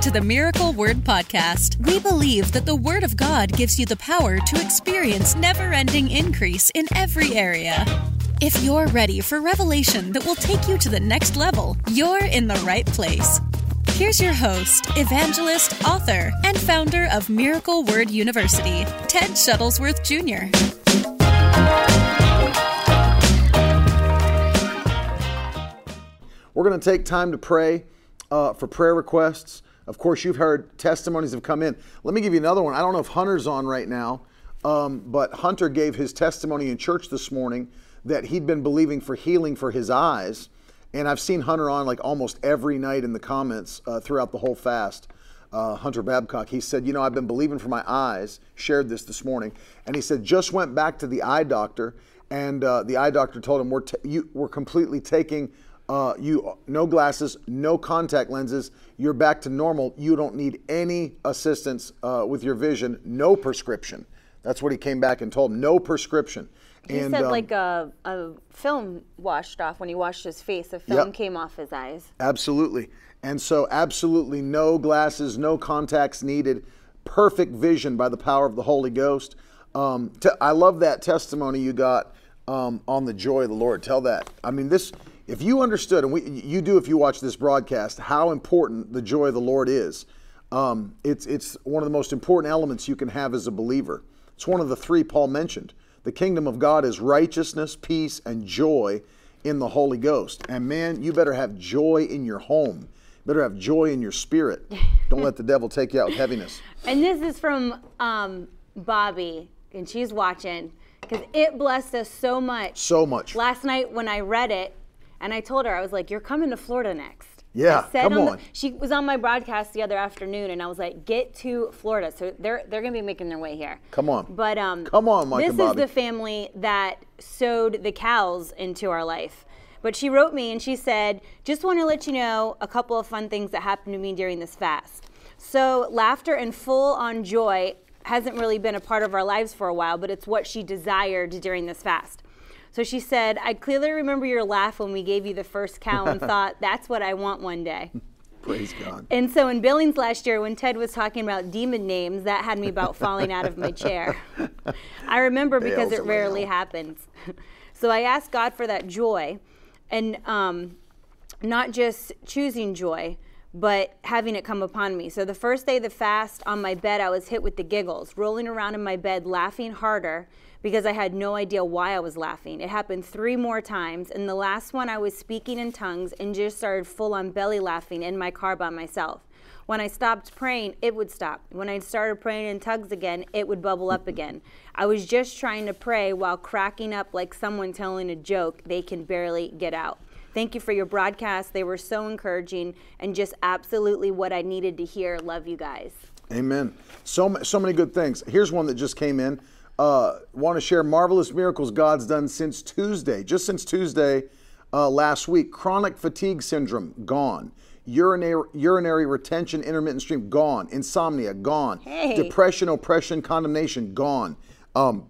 To the Miracle Word Podcast. We believe that the Word of God gives you the power to experience never ending increase in every area. If you're ready for revelation that will take you to the next level, you're in the right place. Here's your host, evangelist, author, and founder of Miracle Word University, Ted Shuttlesworth Jr. We're going to take time to pray uh, for prayer requests. Of course, you've heard testimonies have come in. Let me give you another one. I don't know if Hunter's on right now, um, but Hunter gave his testimony in church this morning that he'd been believing for healing for his eyes. And I've seen Hunter on like almost every night in the comments uh, throughout the whole fast. Uh, Hunter Babcock, he said, You know, I've been believing for my eyes, shared this this morning. And he said, Just went back to the eye doctor, and uh, the eye doctor told him, We're, you, we're completely taking uh, you no glasses, no contact lenses. You're back to normal. You don't need any assistance uh, with your vision. No prescription. That's what he came back and told him. No prescription. He and, said um, like a, a film washed off when he washed his face. A film Yep. came off his eyes. Absolutely. And so, absolutely no glasses, no contacts needed. Perfect vision by the power of the Holy Ghost. Um, I love that testimony you got um, on the joy of the Lord. Tell that. I mean, this. If you understood, and we, you do if you watch this broadcast, how important the joy of the Lord is. Um, it's it's one of the most important elements you can have as a believer. It's one of the three Paul mentioned. The kingdom of God is righteousness, peace, and joy in the Holy Ghost. And man, you better have joy in your home. You better have joy in your spirit. Don't let the devil take you out with heaviness. And this is from um, Bobby, and she's watching because it blessed us so much. So much. Last night when I read it, and I told her I was like, "You're coming to Florida next." Yeah, come on the- she was on my broadcast the other afternoon, and I was like, "Get to Florida." So they're they're gonna be making their way here. Come on. But um, Come on, Mike This is the family that sowed the cows into our life. But she wrote me and she said, "Just want to let you know a couple of fun things that happened to me during this fast." So laughter and full on joy hasn't really been a part of our lives for a while, but it's what she desired during this fast. So she said, I clearly remember your laugh when we gave you the first cow and thought, that's what I want one day. Praise God. And so in Billings last year, when Ted was talking about demon names, that had me about falling out of my chair. I remember because it rarely happens. So I asked God for that joy, and um, not just choosing joy, but having it come upon me. So the first day of the fast on my bed, I was hit with the giggles, rolling around in my bed, laughing harder because I had no idea why I was laughing. It happened three more times, and the last one I was speaking in tongues and just started full on belly laughing in my car by myself. When I stopped praying, it would stop. When I started praying in tongues again, it would bubble up again. I was just trying to pray while cracking up like someone telling a joke they can barely get out. Thank you for your broadcast. They were so encouraging and just absolutely what I needed to hear. Love you guys. Amen. So so many good things. Here's one that just came in. Uh, Want to share marvelous miracles God's done since Tuesday, just since Tuesday uh, last week. Chronic fatigue syndrome gone. Urinary urinary retention, intermittent stream gone. Insomnia gone. Hey. Depression, oppression, condemnation gone. Um,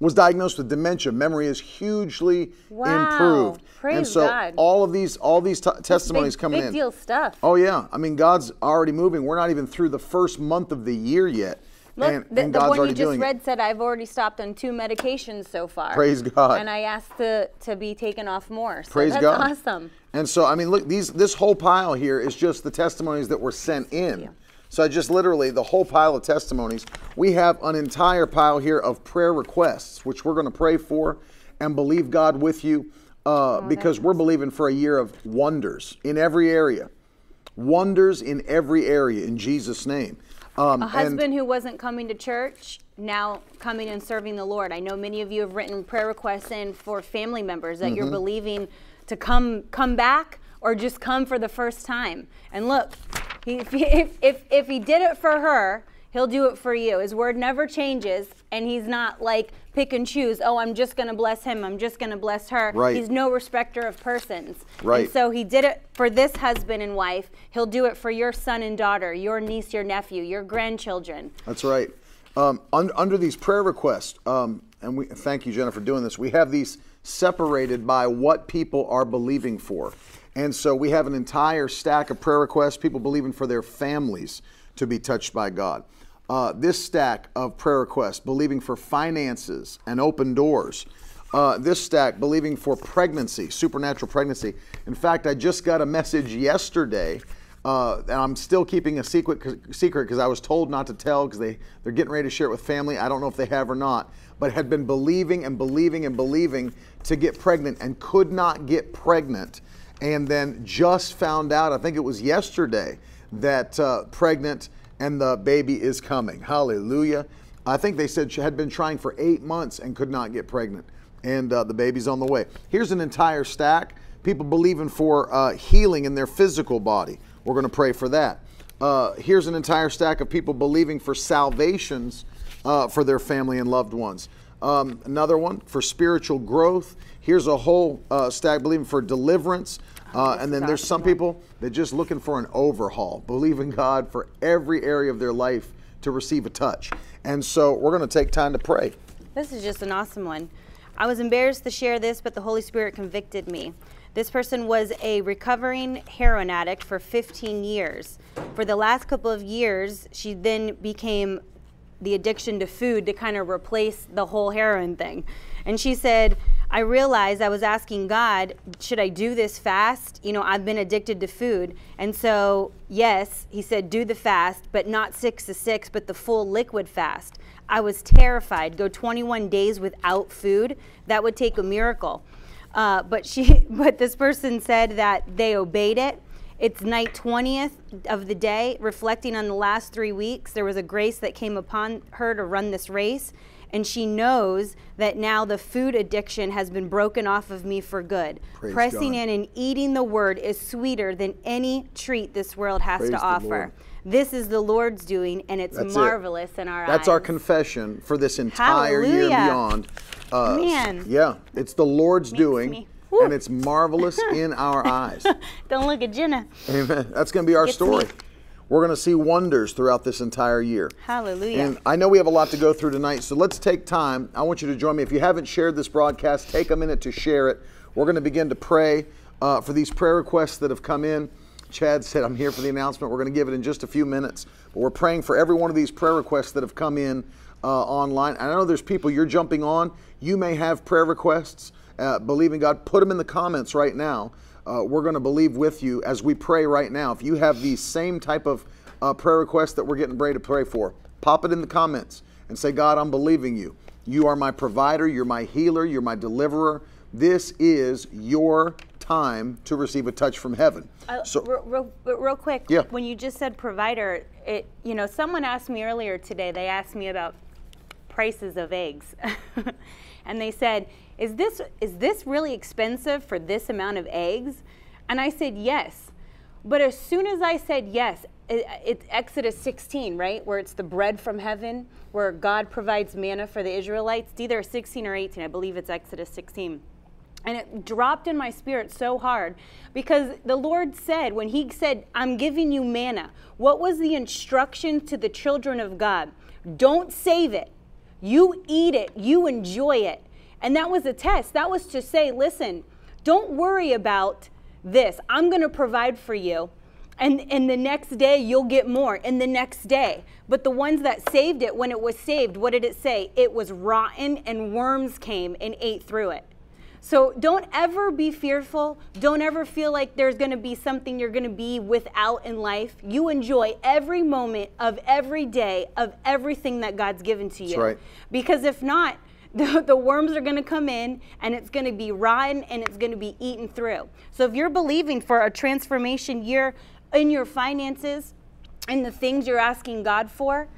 was diagnosed with dementia. Memory is hugely Wow. improved. Praise and so God. all of these all these t- testimonies big, coming big in. deal stuff. Oh yeah, I mean God's already moving. We're not even through the first month of the year yet, Look, and, the, and the one you just read it. said I've already stopped on two medications so far. Praise God. And I asked to, to be taken off more. So Praise that's God. awesome. And so I mean, look, these this whole pile here is just the testimonies that were sent in. So I just literally the whole pile of testimonies. We have an entire pile here of prayer requests, which we're going to pray for and believe God with you, uh, because we're believing for a year of wonders in every area, wonders in every area in Jesus' name. Um, A and- husband who wasn't coming to church now coming and serving the Lord. I know many of you have written prayer requests in for family members that Mm-hmm. you're believing to come come back or just come for the first time. And look, he, if, he- if, if, if he did it for her, he'll do it for you. His word never changes, and he's not like pick and choose. Oh, I'm just going to bless him. I'm just going to bless her. Right. He's no respecter of persons. Right. And so he did it for this husband and wife. He'll do it for your son and daughter, your niece, your nephew, your grandchildren. That's right. Um, un- under these prayer requests, um, and we thank you, Jennifer, for doing this. We have these separated by what people are believing for, And so we have an entire stack of prayer requests, people believing for their families to be touched by God. Uh, this stack of prayer requests, believing for finances and open doors. Uh, this stack, believing for pregnancy, supernatural pregnancy. In fact, I just got a message yesterday, uh, and I'm still keeping a secret secret because I was told not to tell because they they're getting ready to share it with family. I don't know if they have or not, but had been believing and believing and believing to get pregnant and could not get pregnant, and then just found out. I think it was yesterday that uh, pregnant and the baby is coming. Hallelujah. I think they said she had been trying for eight months and could not get pregnant and uh, the baby's on the way. Here's an entire stack. People believing for uh, healing in their physical body. We're going to pray for that. Uh, here's an entire stack of people believing for salvations uh, for their family and loved ones. Um, another one for spiritual growth. Here's a whole uh, stack believing for deliverance. Uh, and then there's some people that just looking for an overhaul, believing God for every area of their life to receive a touch. And so we're going to take time to pray. This is just an awesome one. I was embarrassed to share this, but the Holy Spirit convicted me. This person was a recovering heroin addict for 15 years. For the last couple of years, she then became the addiction to food to kind of replace the whole heroin thing. And she said, I realized I was asking God, should I do this fast? You know, I've been addicted to food. And so, yes, he said, do the fast, but not six to six, but the full liquid fast. I was terrified. Go 21 days without food. That would take a miracle. Uh, but she, but this person said that they obeyed it. It's night 20th of the day, reflecting on the last three weeks. There was a grace that came upon her to run this race, and she knows that now the food addiction has been broken off of me for good. Praise Pressing God. in and eating the word is sweeter than any treat this world has Praise to offer. Lord. This is the Lord's doing, and it's That's it. marvelous in our eyes. That's eyes. our confession for this entire year and beyond. Uh, Man. Yeah, it's the Lord's doing, me- and it's marvelous in our eyes. Don't look at Jenna. Amen. That's going to be our Gets story. me. We're going to see wonders throughout this entire year. Hallelujah. And I know we have a lot to go through tonight, so let's take time. I want you to join me. If you haven't shared this broadcast, take a minute to share it. We're going to begin to pray uh, for these prayer requests that have come in. Chad said, I'm here for the announcement. We're going to give it in just a few minutes. But we're praying for every one of these prayer requests that have come in uh, online. I know there's people you're jumping on. You may have prayer requests. Uh, in God, put them in the comments right now. Uh, we're going to believe with you as we pray right now. If you have the same type of uh, prayer requests that we're getting ready to pray for, pop it in the comments and say, God, I'm believing you. You are my provider, you're my healer, you're my deliverer. This is your time to receive a touch from heaven. Uh, So, real, real, real quick, Yeah. when you just said provider, it you know someone asked me earlier today. They asked me about prices of eggs, and they said, "Is this is this really expensive for this amount of eggs?" And I said, "Yes." But as soon as I said yes, it, it's Exodus 16, right, where it's the bread from heaven, where God provides manna for the Israelites. It's either 16 or 18. I believe it's Exodus 16. And it dropped in my spirit so hard because the Lord said, when He said, I'm giving you manna, what was the instruction to the children of God? Don't save it. You eat it. You enjoy it. And that was a test. That was to say, listen, don't worry about this. I'm going to provide for you. And, and the next day you'll get more, and the next day. But the ones that saved it, when it was saved, what did it say? It was rotten, and worms came and ate through it. So don't ever be fearful. Don't ever feel like there's going to be something you're going to be without in life. You enjoy every moment of every day of everything that God's given to you. right. Because if not, the, the worms are going to come in and it's going to be rotten and it's going to be eaten through. So if you're believing for a transformation year in your finances and the things you're asking God for,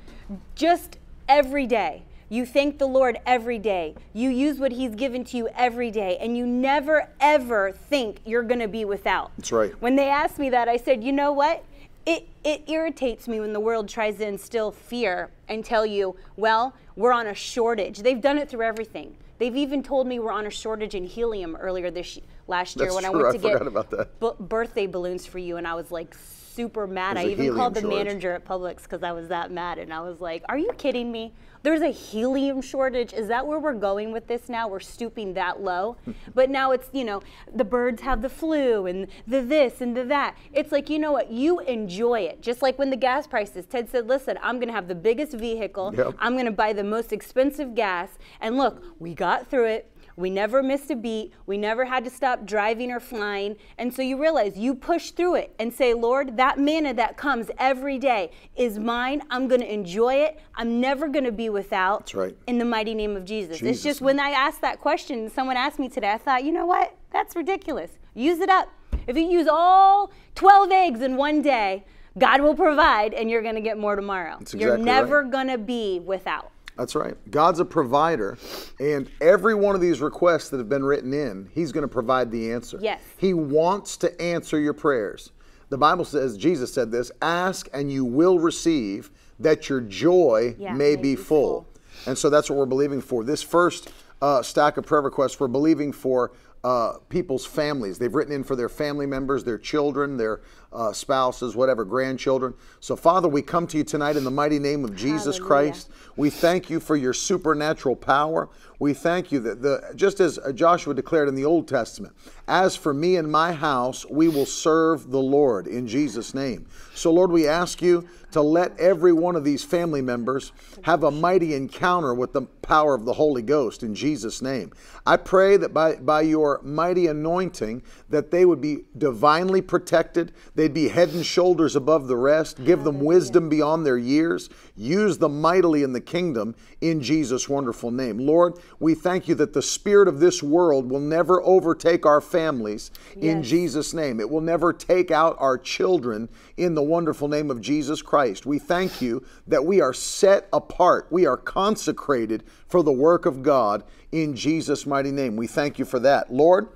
just every day. You thank the Lord every day. You use what He's given to you every day, and you never ever think you're going to be without. That's right. When they asked me that, I said, you know what? It, it irritates me when the world tries to instill fear and tell you, well, we're on a shortage. They've done it through everything. They've even told me we're on a shortage in helium earlier this last year That's when I true. went I to get forgot about that. bu- birthday balloons for you, and I was like super mad. I even called the shortage. manager at Publix because I was that mad, and I was like, "Are you kidding me? There's a helium shortage. Is that where we're going with this now? We're stooping that low. but now it's, you know, the birds have the flu and the this and the that. It's like, you know what? You enjoy it. Just like when the gas prices, Ted said, listen, I'm going to have the biggest vehicle. Yep. I'm going to buy the most expensive gas. And look, we got through it. We never missed a beat. We never had to stop driving or flying. And so you realize you push through it and say, Lord, that manna that comes every day is mine. I'm going to enjoy it. I'm never going to be without. That's right. In the mighty name of Jesus. Jesus' it's just name. when I asked that question, someone asked me today, I thought, you know what? That's ridiculous. Use it up. If you use all 12 eggs in one day, God will provide and you're going to get more tomorrow. That's you're never right. going to be without. That's right. God's a provider, and every one of these requests that have been written in, He's going to provide the answer. Yes. He wants to answer your prayers. The Bible says, Jesus said this ask and you will receive, that your joy Yeah, may be full. And so that's what we're believing for. This first uh, stack of prayer requests, we're believing for uh, people's families. They've written in for their family members, their children, their uh, spouses, whatever, grandchildren. So, Father, we come to you tonight in the mighty name of Jesus Hallelujah. Christ. We thank you for your supernatural power. We thank you that the just as Joshua declared in the Old Testament, as for me and my house, we will serve the Lord in Jesus' name. So, Lord, we ask you to let every one of these family members have a mighty encounter with the power of the Holy Ghost in Jesus' name. I pray that by, by your mighty anointing, that they would be divinely protected. They'd be head and shoulders above the rest. Give them wisdom beyond their years. Use them mightily in the kingdom in Jesus' wonderful name. Lord, we thank you that the spirit of this world will never overtake our families in Yes. Jesus' name. It will never take out our children in the wonderful name of Jesus Christ. We thank you that we are set apart, we are consecrated for the work of God in Jesus' mighty name. We thank you for that. Lord,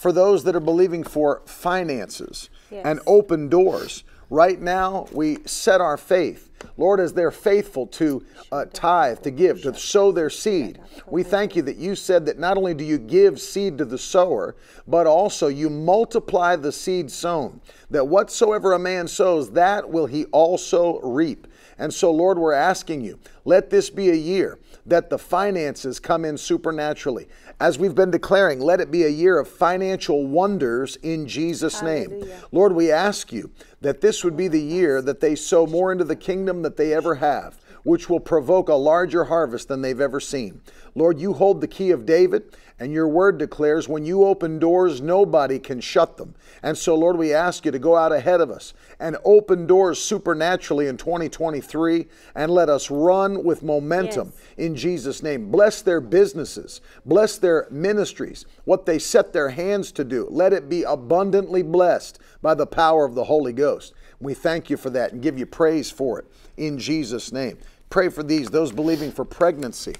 for those that are believing for finances Yes. and open doors, right now we set our faith. Lord, as they're faithful to uh, tithe, to give, to sow their seed, we thank you that you said that not only do you give seed to the sower, but also you multiply the seed sown. That whatsoever a man sows, that will he also reap. And so, Lord, we're asking you, let this be a year that the finances come in supernaturally. As we've been declaring, let it be a year of financial wonders in Jesus' name. Hallelujah. Lord, we ask you that this would be the year that they sow more into the kingdom that they ever have, which will provoke a larger harvest than they've ever seen. Lord, you hold the key of David, and your word declares when you open doors, nobody can shut them. And so, Lord, we ask you to go out ahead of us and open doors supernaturally in 2023 and let us run with momentum Yes. in Jesus' name. Bless their businesses, bless their ministries, what they set their hands to do. Let it be abundantly blessed by the power of the Holy Ghost. We thank you for that and give you praise for it in Jesus' name. Pray for these, those believing for pregnancy,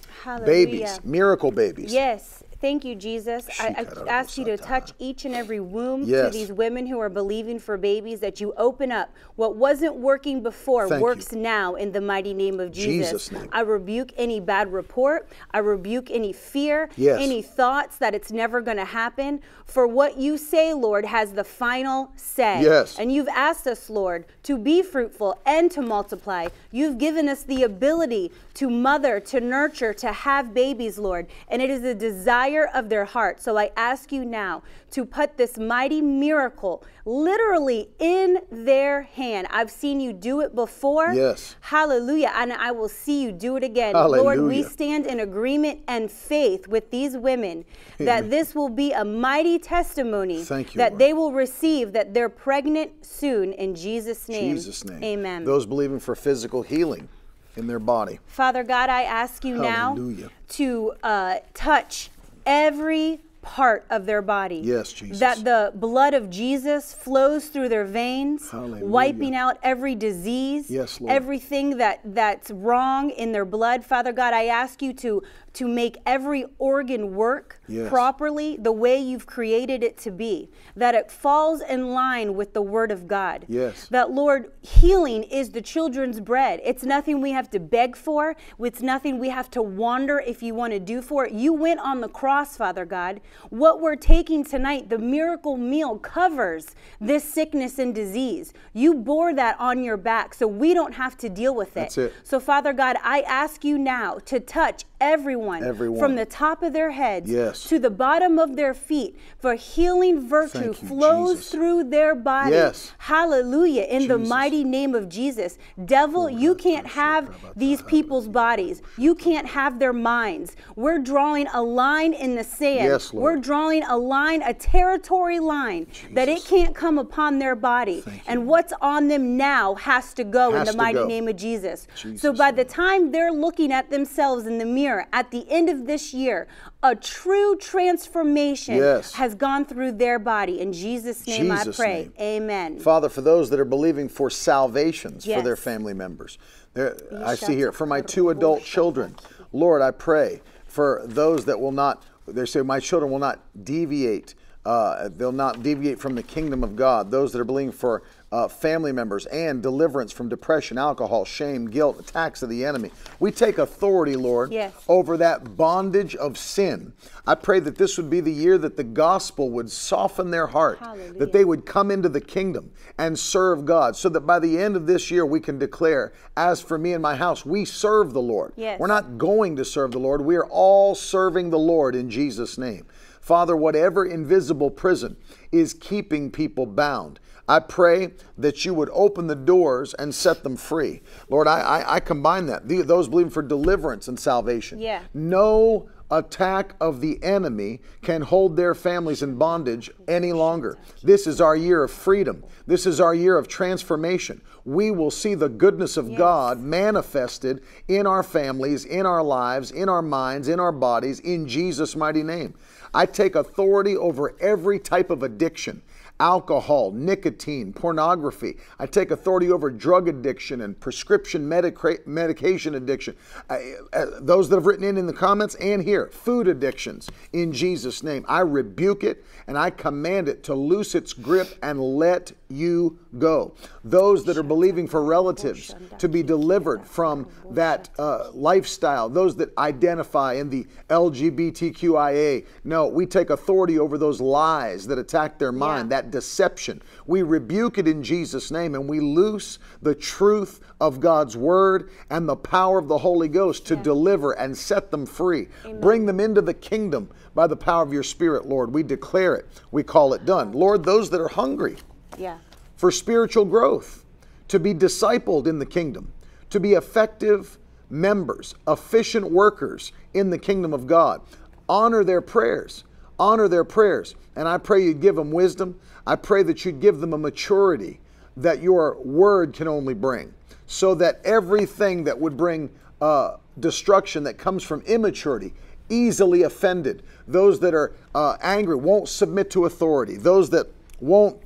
babies, miracle babies. Yes. Thank you, Jesus. I, I ask you to touch each and every womb to these women who are believing for babies, that you open up what wasn't working before Thank works you. now in the mighty name of Jesus. Jesus' name. I rebuke any bad report. I rebuke any fear, Yes. any thoughts that it's never going to happen. For what you say, Lord, has the final say. Yes. And you've asked us, Lord, to be fruitful and to multiply. You've given us the ability to mother, to nurture, to have babies, Lord. And it is a desire of their heart. So I ask you now to put this mighty miracle literally in their hand. I've seen you do it before. Yes. Hallelujah. And I will see you do it again. Lord, we stand in agreement and faith with these women that this will be a mighty testimony Thank you, that Lord. they will receive that they're pregnant soon in Jesus' name. Jesus' name. Amen. Those believing for physical healing in their body. Father God, I ask you Hallelujah. now to uh, touch every part of their body. Yes, Jesus. That the blood of Jesus flows through their veins, Hallelujah. wiping out every disease, Yes, Lord. everything that that's wrong in their blood. Father God, I ask you to to make every organ work Yes. properly the way you've created it to be, that it falls in line with the Word of God. Yes. That, Lord, healing is the children's bread. It's nothing we have to beg for, it's nothing we have to wonder if you want to do for it. You went on the cross, Father God. What we're taking tonight, the miracle meal, covers this sickness and disease. You bore that on your back so we don't have to deal with it. That's it. So, Father God, I ask you now to touch everyone, Everyone. from the top of their heads Yes. to the bottom of their feet, for healing virtue you, flows Jesus. through their body. Yes. Hallelujah. In the mighty name of Jesus. Devil, you can't have these people's bodies. You can't have their minds. We're drawing a line in the sand. Yes, Lord. We're drawing a line, a territory line, that it can't come upon their body. Thank and Lord. what's on them now has to go in the mighty go. name of Jesus. Jesus' so by the time they're looking at themselves in the mirror at the end of this year, a true transformation Yes. has gone through their body. In Jesus' name Jesus' I pray. name. Amen. Father, for those that are believing for salvations for their family members, there, I see here, for my two adult children, Lord, I pray for those that will not, they say, my children will not deviate. Uh, they'll not deviate from the kingdom of God. Those that are believing for uh, family members and deliverance from depression, alcohol, shame, guilt, attacks of the enemy. We take authority, Lord, Yes. over that bondage of sin. I pray that this would be the year that the gospel would soften their heart, Hallelujah. that they would come into the kingdom and serve God, so that by the end of this year we can declare, as for me and my house, we serve the Lord. Yes. We're not going to serve the Lord, we are all serving the Lord in Jesus' name. Father, whatever invisible prison is keeping people bound, I pray that you would open the doors and set them free. Lord, I, I, I combine that. The- those believing for deliverance and salvation. Yeah. No attack of the enemy can hold their families in bondage any longer. This is our year of freedom. This is our year of transformation. We will see the goodness of God manifested in our families, in our lives, in our minds, in our bodies, in Jesus' mighty name. I take authority over every type of addiction alcohol, nicotine, pornography. I take authority over drug addiction and prescription medica- medication addiction. I, uh, those that have written in in the comments and here, food addictions in Jesus' name. I rebuke it and I command it to loose its grip and let you go. Those that are believing for relatives to be delivered from that uh, lifestyle, those that identify in the LGBTQIA, no, we take authority over those lies that attack their mind, that deception. We rebuke it in Jesus' name and we loose the truth of God's word and the power of the Holy Ghost to deliver and set them free. Bring them into the kingdom by the power of your Spirit, Lord. We declare it, we call it done. Lord, those that are hungry, Yeah. for spiritual growth, to be discipled in the kingdom, to be effective members, efficient workers in the kingdom of God. Honor their prayers. Honor their prayers. And I pray you'd give them wisdom. I pray that you'd give them a maturity that your word can only bring, so that everything that would bring uh, destruction that comes from immaturity, easily offended, those that are uh, angry, won't submit to authority, those that won't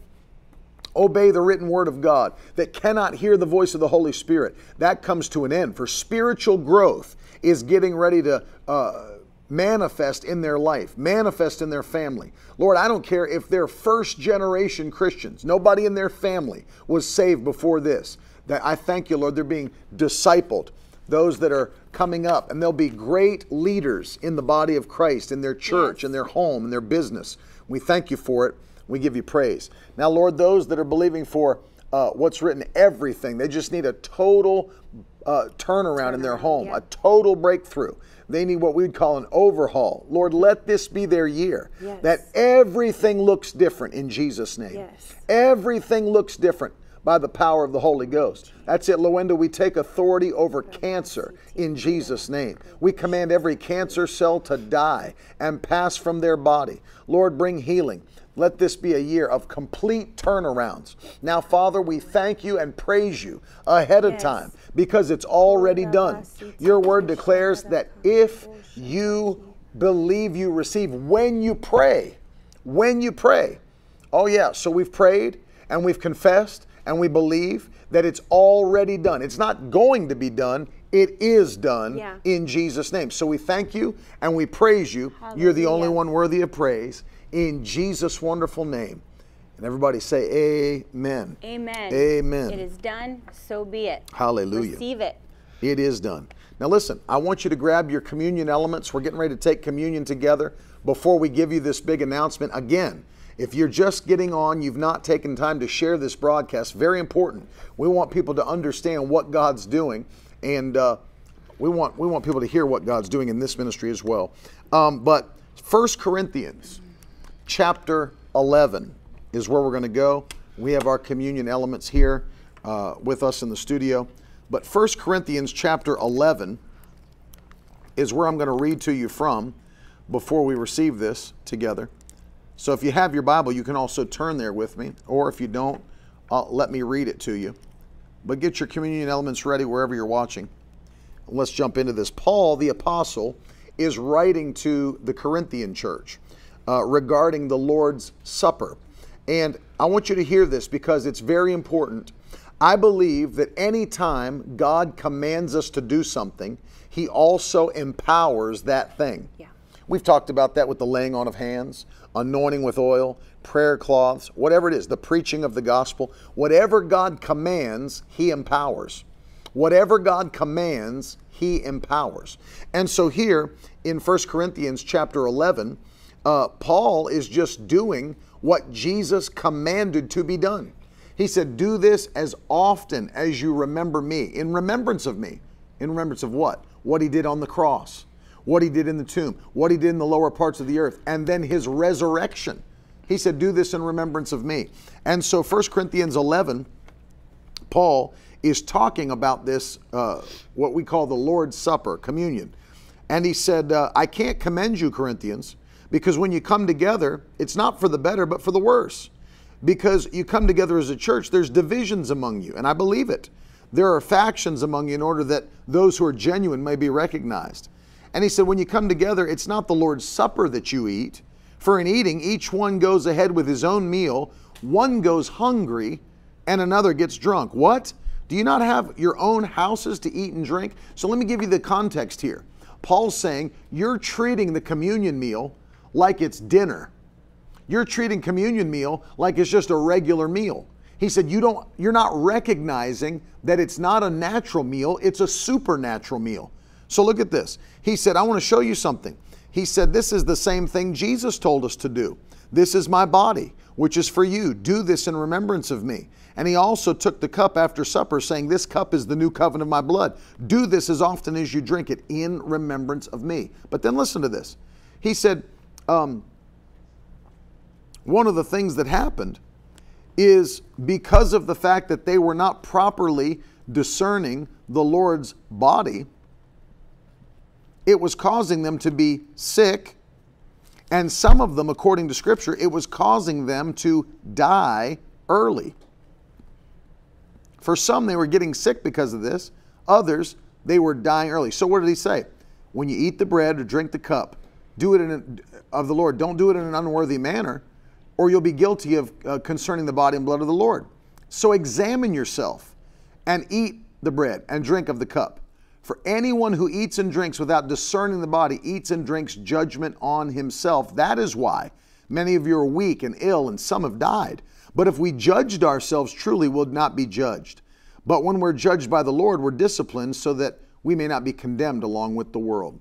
obey the written word of God, that cannot hear the voice of the Holy Spirit, that comes to an end. For spiritual growth is getting ready to uh, manifest in their life, manifest in their family. Lord, I don't care if they're first generation Christians, nobody in their family was saved before this. That I thank you, Lord, they're being discipled. Those that are coming up, and they'll be great leaders in the body of Christ, in their church, in their home, in their business. We thank you for it. We give you praise. Now, Lord, those that are believing for uh, what's written, everything, they just need a total uh, turnaround in their home, a total breakthrough. They need what we would call an overhaul. Lord, let this be their year. Yes. That everything looks different in Jesus' name. Yes. Everything looks different by the power of the Holy Ghost. That's it, Loenda. We take authority over cancer in Jesus' name. We command every cancer cell to die and pass from their body. Lord, bring healing. Let this be a year of complete turnarounds. Now, Father, we thank you and praise you ahead of Yes. time because it's already done. Your word declares that if you believe you receive when you pray, when you pray. Oh, yeah, so we've prayed and we've confessed and we believe that it's already done. It's not going to be done, It is done Yeah. in Jesus' name. So we thank you and we praise you. You're the only one worthy of praise in Jesus' wonderful name. And everybody say, Amen. Amen. Amen. It is done, so be it. Hallelujah. Receive it. It is done. Now, listen, I want you to grab your communion elements. We're getting ready to take communion together before we give you this big announcement. Again, if you're just getting on, you've not taken time to share this broadcast, very important. We want people to understand what God's doing, and uh, we, want, we want people to hear what God's doing in this ministry as well. Um, but 1 Corinthians chapter 11 is where we're going to go. We have our communion elements here uh, with us in the studio. But 1 Corinthians chapter 11 is where I'm going to read to you from before we receive this together. So if you have your Bible, you can also turn there with me, or if you don't, uh, let me read it to you. But get your communion elements ready wherever you're watching. Let's jump into this. Paul, the apostle, is writing to the Corinthian church uh, regarding the Lord's Supper. And I want you to hear this because it's very important. I believe that anytime God commands us to do something, He also empowers that thing. Yeah. We've talked about that with the laying on of hands, anointing with oil, prayer cloths, whatever it is, the preaching of the gospel. Whatever God commands, He empowers. Whatever God commands, He empowers. And so here in 1 Corinthians chapter 11, uh, Paul is just doing what Jesus commanded to be done. He said, Do this as often as you remember me, in remembrance of me. In remembrance of what? What he did on the cross, what he did in the tomb, what he did in the lower parts of the earth, and then his resurrection. He said, Do this in remembrance of me. And so 1 Corinthians 11, Paul is talking about this, uh, what we call the Lord's Supper, communion. And he said, uh, I can't commend you, Corinthians, because when you come together, it's not for the better, but for the worse. Because you come together as a church, there's divisions among you, and I believe it. There are factions among you in order that those who are genuine may be recognized. And he said, when you come together, it's not the Lord's Supper that you eat. For in eating, each one goes ahead with his own meal, one goes hungry, and another gets drunk. What? Do you not have your own houses to eat and drink? So let me give you the context here. Paul's saying you're treating the communion meal like it's dinner. You're treating communion meal like it's just a regular meal. He said you don't you're not recognizing that it's not a natural meal, it's a supernatural meal. So look at this. He said I want to show you something. He said this is the same thing Jesus told us to do. This is my body, which is for you. Do this in remembrance of me. And he also took the cup after supper, saying, This cup is the new covenant of my blood. Do this as often as you drink it in remembrance of me. But then listen to this. He said, um, One of the things that happened is because of the fact that they were not properly discerning the Lord's body, it was causing them to be sick. And some of them, according to Scripture, it was causing them to die early. For some, they were getting sick because of this. Others, they were dying early. So, what did he say? When you eat the bread or drink the cup, do it in a, of the Lord. Don't do it in an unworthy manner, or you'll be guilty of uh, concerning the body and blood of the Lord. So, examine yourself and eat the bread and drink of the cup. For anyone who eats and drinks without discerning the body eats and drinks judgment on himself. That is why many of you are weak and ill, and some have died. But if we judged ourselves truly, we'll not be judged. But when we're judged by the Lord, we're disciplined so that we may not be condemned along with the world.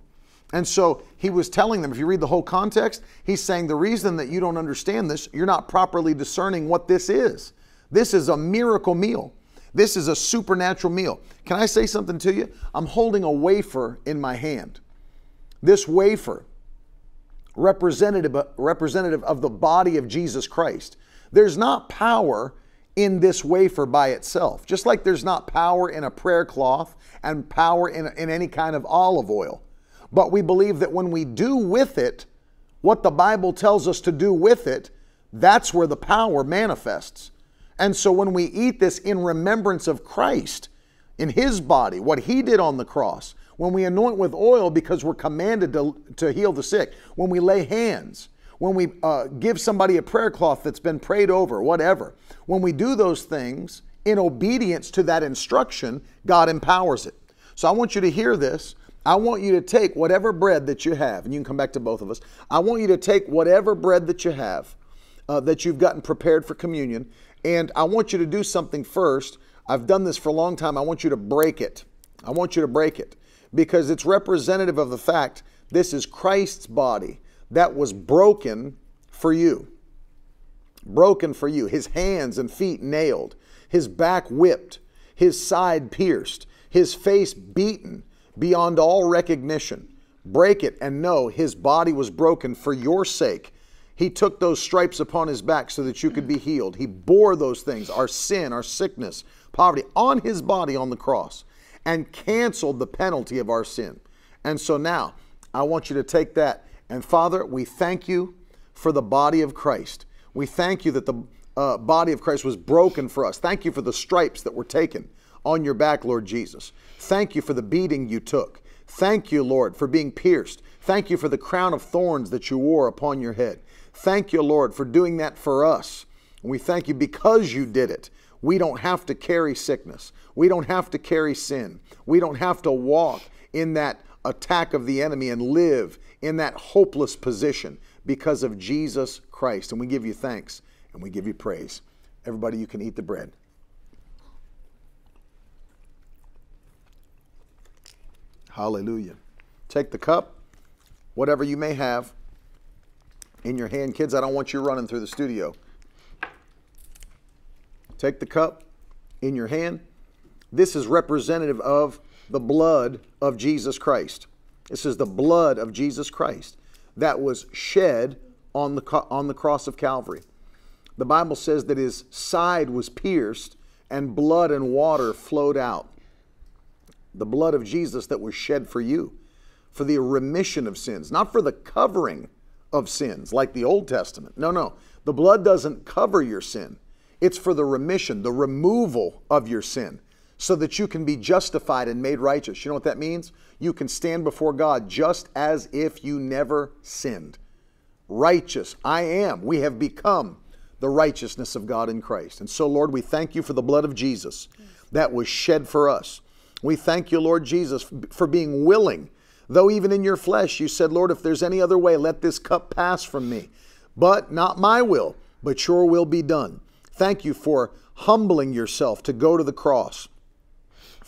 And so he was telling them, if you read the whole context, he's saying the reason that you don't understand this, you're not properly discerning what this is. This is a miracle meal. This is a supernatural meal. Can I say something to you? I'm holding a wafer in my hand. This wafer, representative, representative of the body of Jesus Christ. There's not power in this wafer by itself, just like there's not power in a prayer cloth and power in, in any kind of olive oil. But we believe that when we do with it what the Bible tells us to do with it, that's where the power manifests. And so when we eat this in remembrance of Christ, in His body, what He did on the cross, when we anoint with oil because we're commanded to, to heal the sick, when we lay hands, when we uh, give somebody a prayer cloth that's been prayed over, whatever, when we do those things in obedience to that instruction, God empowers it. So I want you to hear this. I want you to take whatever bread that you have, and you can come back to both of us. I want you to take whatever bread that you have uh, that you've gotten prepared for communion, and I want you to do something first. I've done this for a long time. I want you to break it. I want you to break it because it's representative of the fact this is Christ's body that was broken for you. Broken for you. His hands and feet nailed, his back whipped, his side pierced, his face beaten beyond all recognition. Break it and know his body was broken for your sake. He took those stripes upon his back so that you could be healed. He bore those things, our sin, our sickness, poverty, on his body on the cross and canceled the penalty of our sin. And so now, I want you to take that. And Father, we thank you for the body of Christ. We thank you that the uh, body of Christ was broken for us. Thank you for the stripes that were taken on your back, Lord Jesus. Thank you for the beating you took. Thank you, Lord, for being pierced. Thank you for the crown of thorns that you wore upon your head. Thank you, Lord, for doing that for us. And we thank you because you did it. We don't have to carry sickness. We don't have to carry sin. We don't have to walk in that attack of the enemy and live in that hopeless position because of Jesus Christ. And we give you thanks and we give you praise. Everybody, you can eat the bread. Hallelujah. Take the cup, whatever you may have in your hand. Kids, I don't want you running through the studio. Take the cup in your hand. This is representative of the blood of Jesus Christ. This is the blood of Jesus Christ that was shed on the, on the cross of Calvary. The Bible says that his side was pierced and blood and water flowed out. The blood of Jesus that was shed for you, for the remission of sins, not for the covering of sins like the Old Testament. No, no. The blood doesn't cover your sin, it's for the remission, the removal of your sin so that you can be justified and made righteous. You know what that means? You can stand before God just as if you never sinned. Righteous, I am. We have become the righteousness of God in Christ. And so, Lord, we thank you for the blood of Jesus that was shed for us. We thank you, Lord Jesus, for being willing, though even in your flesh you said, Lord, if there's any other way, let this cup pass from me. But not my will, but your will be done. Thank you for humbling yourself to go to the cross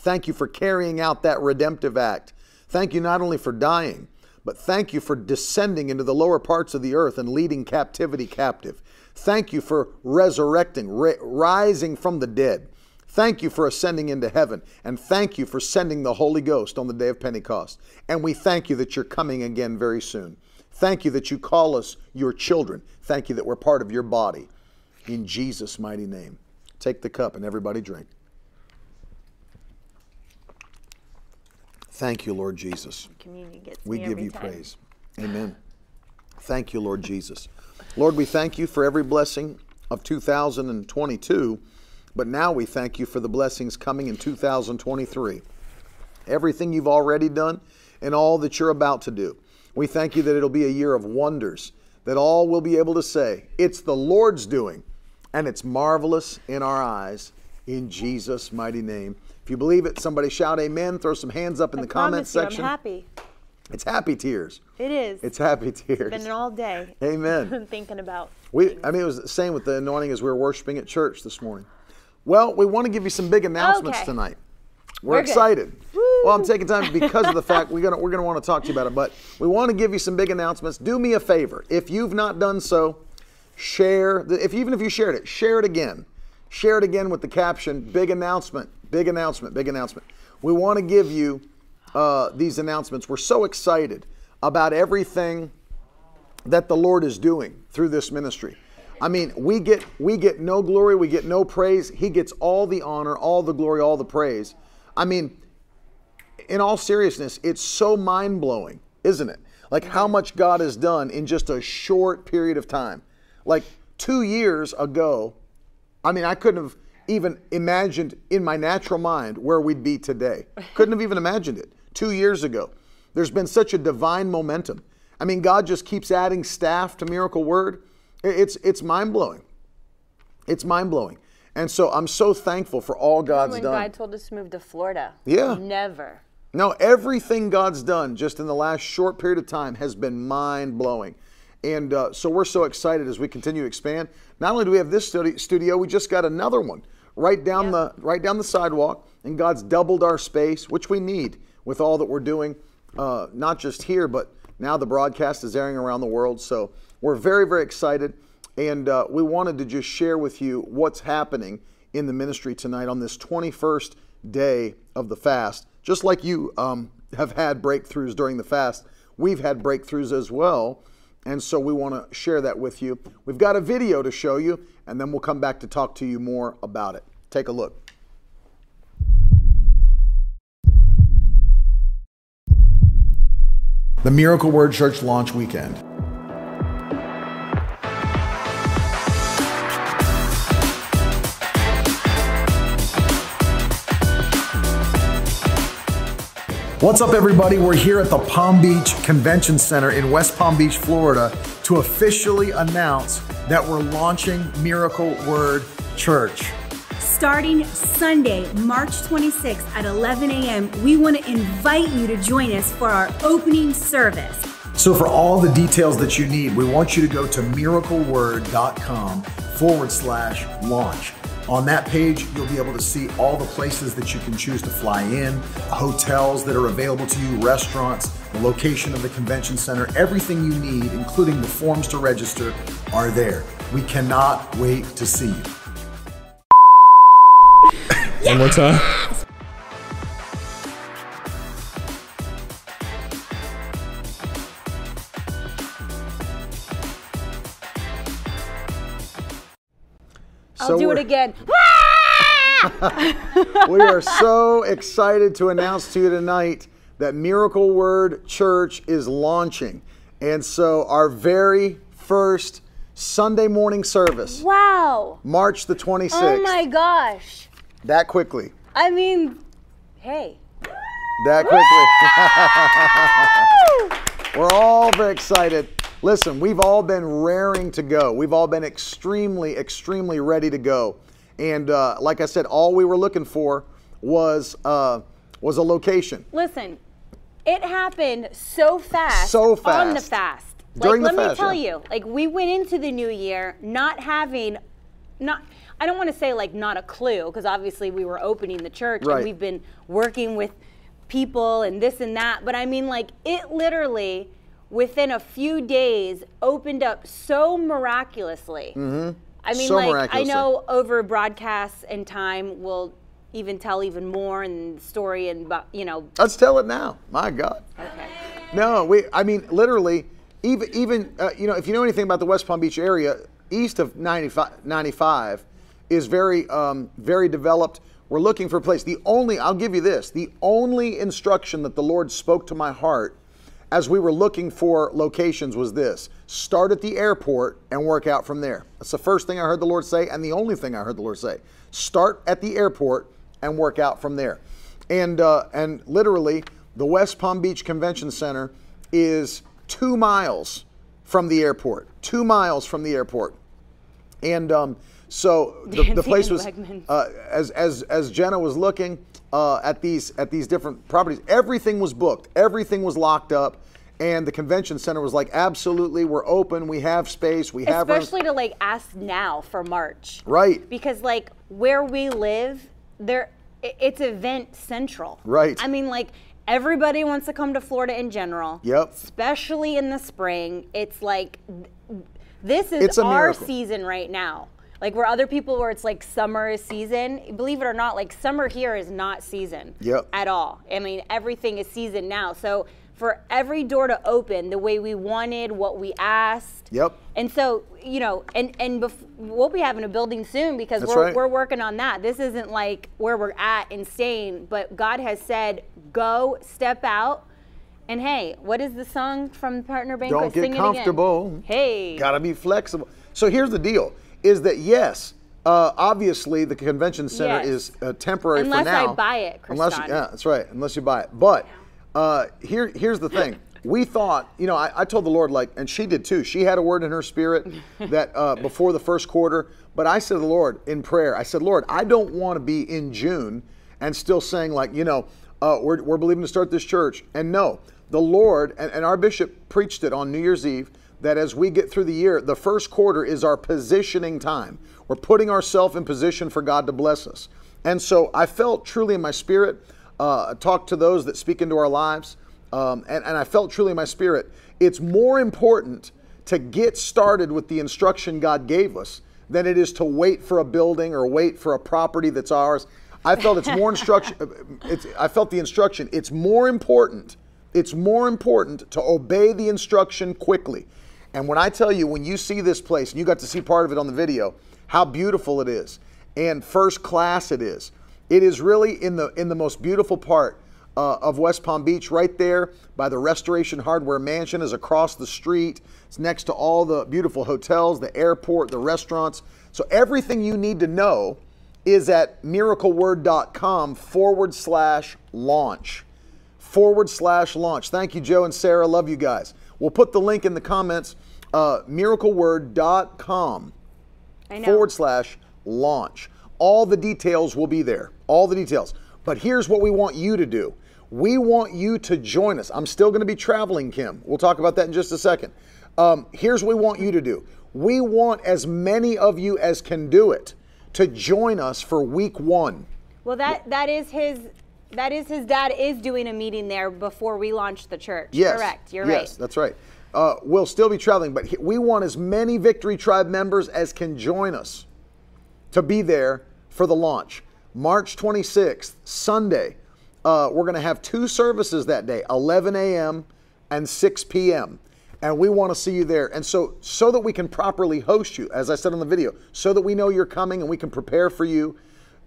Thank you for carrying out that redemptive act. Thank you not only for dying, but thank you for descending into the lower parts of the earth and leading captivity captive. Thank you for resurrecting, rising from the dead. Thank you for ascending into heaven. And thank you for sending the Holy Ghost on the day of Pentecost. And we thank you that you're coming again very soon. Thank you that you call us your children. Thank you that we're part of your body. In Jesus' mighty name. Take the cup and everybody drink. Thank you, Lord Jesus. we give you time. praise. Amen. Thank you, Lord Jesus. Lord, we thank you for every blessing of 2022, but now we thank you for the blessings coming in 2023. Everything you've already done and all that you're about to do. We thank you that it'll be a year of wonders, that all will be able to say, It's the Lord's doing, and it's marvelous in our eyes. In Jesus' mighty name. If you believe it, somebody shout amen. Throw some hands up in I the comments you, section. I'm happy. It's happy tears. It is. It's happy tears. It's been all day. Amen. thinking about. We. I mean, it was the same with the anointing as we were worshiping at church this morning. Well, we want to give you some big announcements okay. tonight. We're, we're excited. Well, I'm taking time because of the fact we're gonna we're gonna want to talk to you about it. But we want to give you some big announcements. Do me a favor, if you've not done so, share. The, if even if you shared it, share it again. Share it again with the caption, big announcement, big announcement, big announcement. We want to give you uh, these announcements. We're so excited about everything that the Lord is doing through this ministry. I mean, we get we get no glory, we get no praise. He gets all the honor, all the glory, all the praise. I mean, in all seriousness, it's so mind-blowing, isn't it? Like how much God has done in just a short period of time. Like 2 years ago, I mean, I couldn't have even imagined in my natural mind where we'd be today. Couldn't have even imagined it two years ago. There's been such a divine momentum. I mean, God just keeps adding staff to Miracle Word. It's it's mind blowing. It's mind blowing. And so I'm so thankful for all God's when done. God told us to move to Florida. Yeah. Never No, everything God's done just in the last short period of time has been mind blowing. And uh, so we're so excited as we continue to expand. Not only do we have this studi- studio, we just got another one right down the right down the sidewalk, and God's doubled our space, which we need with all that we're doing, uh, not just here, but now the broadcast is airing around the world. So we're very very excited, and uh, we wanted to just share with you what's happening in the ministry tonight on this 21st day of the fast. Just like you um, have had breakthroughs during the fast, we've had breakthroughs as well. And so we want to share that with you. We've got a video to show you, and then we'll come back to talk to you more about it. Take a look. The Miracle Word Church launch weekend. What's up, everybody? We're here at the Palm Beach Convention Center in West Palm Beach, Florida, to officially announce that we're launching Miracle Word Church. Starting Sunday, March 26th at 11 a.m., we want to invite you to join us for our opening service. So, for all the details that you need, we want you to go to miracleword.com forward slash launch. On that page, you'll be able to see all the places that you can choose to fly in, hotels that are available to you, restaurants, the location of the convention center, everything you need, including the forms to register, are there. We cannot wait to see you. One more time. I'll So do it again. we are so excited to announce to you tonight that Miracle Word Church is launching. And so, our very first Sunday morning service, Wow. March the 26th, Oh my gosh. that quickly. I mean, hey. That quickly. We're all very excited. Listen, we've all been raring to go. We've all been extremely, extremely ready to go. And uh, like I said, all we were looking for was uh, was a location. Listen, it happened so fast. So fast. On the fast. During like, the let fast, me tell yeah. you, like we went into the new year not having, not. I don't want to say like not a clue because obviously we were opening the church Right. and we've been working with people and this and that. But I mean, like it literally within a few days opened up so miraculously. Mm-hmm. I mean, So like I know over broadcasts and time we'll even tell even more and story and you know Let's tell it now. My God. okay. No, we. I mean, literally, even even uh, you know, if you know anything about the West Palm Beach area, east of 95, 95 is very um, very developed. We're looking for a place. The only I'll give you this: the only instruction that the Lord spoke to my heart as we were looking for locations was this: start at the airport and work out from there. That's the first thing I heard the Lord say, and the only thing I heard the Lord say: start at the airport and work out from there. And uh, and literally, the West Palm Beach Convention Center is two miles from the airport. Two miles from the airport. And um, so the, the place was uh, as as as Jenna was looking uh, at these at these different properties, everything was booked, everything was locked up, and the convention center was like, absolutely, we're open, we have space, we have rooms." especially to like ask now for March. right. Because like where we live, there it's event central. Right. I mean like everybody wants to come to Florida in general. Yep. Especially in the spring. It's like this is our miracle. season right now. Like where other people where it's like summer is season, believe it or not, like summer here is not season Yep. at all. I mean, everything is season now. So for every door to open the way we wanted, what we asked, Yep. and so, you know, and and bef- we'll be having a building soon because That's we're right. we're working on that. This isn't like where we're at and staying, but God has said, go, step out. And hey, what is the song from Partner Banquet? Don't get Sing comfortable. Hey. Got to be flexible. So here's the deal: is that yes, uh, obviously the convention center Yes. is uh, temporary Unless for now. Unless I buy it, Unless yeah, that's right. Unless you buy it. But uh, here, here's the thing. We thought, you know, I, I told the Lord, like, and she did too. She had a word in her spirit that uh, before the first quarter. But I said to the Lord in prayer, I said, Lord, I don't want to be in June and still saying, like, you know, Uh, we're, we're believing to start this church. And no, the Lord, and, and our bishop preached it on New Year's Eve, that as we get through the year, the first quarter is our positioning time. We're putting ourselves in position for God to bless us. And so I felt truly in my spirit, uh, talk to those that speak into our lives, um, and, and I felt truly in my spirit, it's more important to get started with the instruction God gave us than it is to wait for a building or wait for a property that's ours. I felt it's more instruction. It's, I felt the instruction. It's more important. It's more important to obey the instruction quickly. And when I tell you, when you see this place, and you got to see part of it on the video, how beautiful it is and first class it is. It is really in the in the most beautiful part uh, of West Palm Beach, right there by the Restoration Hardware Mansion, is across the street. It's next to all the beautiful hotels, the airport, the restaurants. So everything you need to know is at miracleword.com forward slash launch. Forward slash launch. Thank you, Joe and Sarah. Love you guys. We'll put the link in the comments. Uh, miracleword.com forward slash launch. All the details will be there. All the details. But here's what we want you to do. We want you to join us. I'm still going to be traveling, Kim. We'll talk about that in just a second. Um, here's what we want you to do. We want as many of you as can do it to join us for week one. Well, that that is his. That is his dad is doing a meeting there before we launch the church. Yes. Correct. You're yes, right. that's right. Uh, we'll still be traveling, but we want as many Victory Tribe members as can join us to be there for the launch. March 26th, Sunday, uh, we're going to have two services that day 11 a.m. and 6 p.m. And we want to see you there. And so, so that we can properly host you, as I said in the video, so that we know you're coming and we can prepare for you,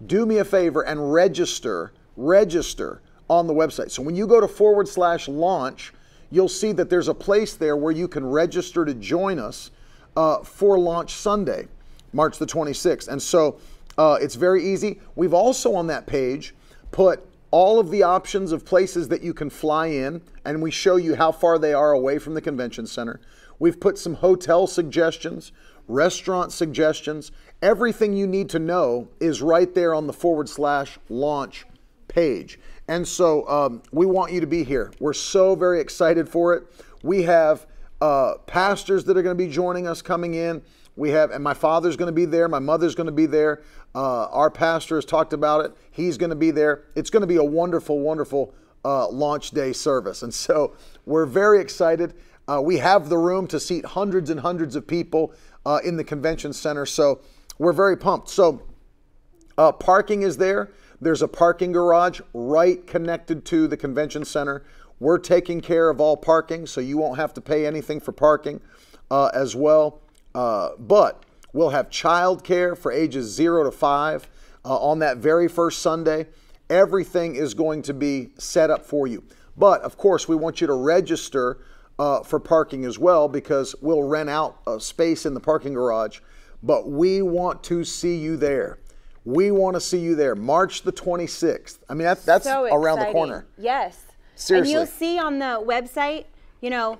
do me a favor and register, register on the website. So when you go to forward slash launch, you'll see that there's a place there where you can register to join us uh, for launch Sunday, March the 26th. And so uh, it's very easy. We've also on that page put all of the options of places that you can fly in, and we show you how far they are away from the convention center. We've put some hotel suggestions, restaurant suggestions. Everything you need to know is right there on the forward slash launch page. And so um, we want you to be here. We're so very excited for it. We have uh, pastors that are going to be joining us coming in. We have, and my father's going to be there. My mother's going to be there. Uh, our pastor has talked about it. He's going to be there. It's going to be a wonderful, wonderful uh, launch day service. And so we're very excited. Uh, we have the room to seat hundreds and hundreds of people uh, in the convention center. So we're very pumped. So uh, parking is there. There's a parking garage right connected to the convention center. We're taking care of all parking, so you won't have to pay anything for parking uh, as well. Uh, but we'll have childcare for ages zero to five uh, on that very first Sunday. Everything is going to be set up for you. But of course, we want you to register uh, for parking as well because we'll rent out a space in the parking garage. But we want to see you there. We want to see you there, March the 26th. I mean, that, that's so around the corner. Yes. Seriously. And you'll see on the website, you know,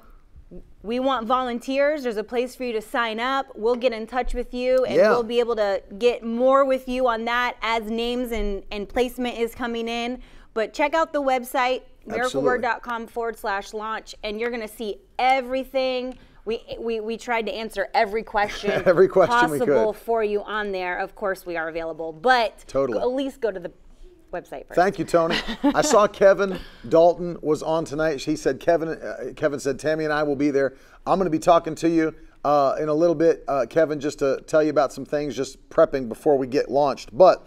we want volunteers. There's a place for you to sign up. We'll get in touch with you and Yeah. we'll be able to get more with you on that as names and, and placement is coming in. But check out the website, miracleword.com forward slash launch, and you're going to see everything. We, we, we tried to answer every question, Every question possible for you on there. Of course, we are available, but Totally. at least go to the website first. Thank you, Tony. I saw Kevin Dalton was on tonight. He said Kevin. Uh, Kevin said Tammy and I will be there. I'm going to be talking to you uh, in a little bit, uh, Kevin, just to tell you about some things, just prepping before we get launched. But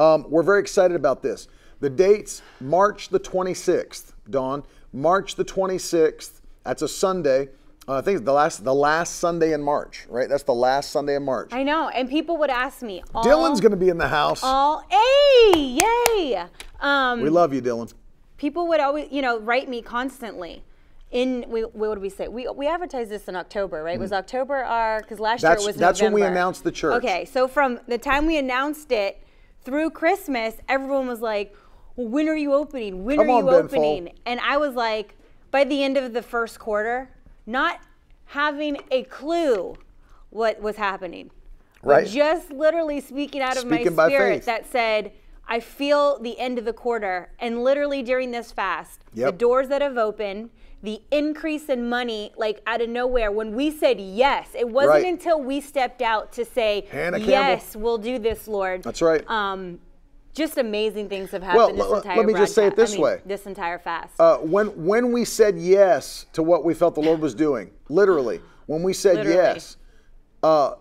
um, we're very excited about this. The dates: March the 26th, Dawn. March the 26th. That's a Sunday. Uh, I think the last the last Sunday in March, right? That's the last Sunday in March. I know, and people would ask me. All, Dylan's going to be in the house. all. Hey, yay! Um, we love you, Dylan. people would always, you know, write me constantly. In we, what would we say? We we advertised this in October, right? Was October our? Because last Mm. That's- year it was that's when we announced the church. Okay, so from the time we announced it through Christmas, everyone was like, well, "When are you opening? When Come are on, you Ben opening?" Fold. And I was like, by the end of the first quarter, not having a clue what was happening. Right. Just literally speaking out of my Speaking spirit that said, I feel the end of the quarter, and literally during this fast, the doors that have opened, the increase in money, like out of nowhere. When we said yes, it wasn't Right. until we stepped out to say, Hannah Campbell. "Yes, we'll do this, Lord." That's right. Um, just amazing things have Well, happened this let- entire. let me just say it broadcast- I this mean, way. This entire fast. Uh, when when we said yes to what we felt the Lord was doing, literally, when we said Literally. yes, uh,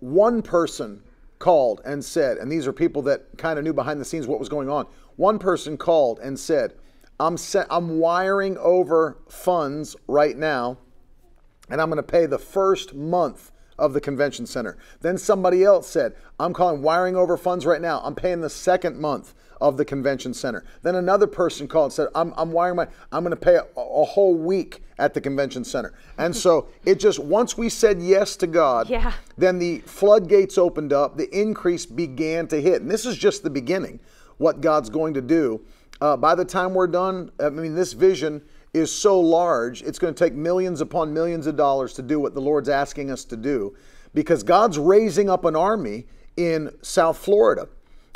one person called and said, and these are people that kind of knew behind the scenes what was going on. One person called and said, "I'm set, I'm wiring over funds right now, and I'm going to pay the first month." Of the convention center. Then somebody else said, I'm calling wiring over funds right now. I'm paying the second month of the convention center. Then another person called and said, I'm, I'm wiring my, I'm going to pay a, a whole week at the convention center. And so it just, once we said yes to God, Yeah. then the floodgates opened up, the increase began to hit. And this is just the beginning, what God's going to do. Uh, by the time we're done, I mean, this vision is so large, it's going to take millions upon millions of dollars to do what the Lord's asking us to do because God's raising up an army in South Florida.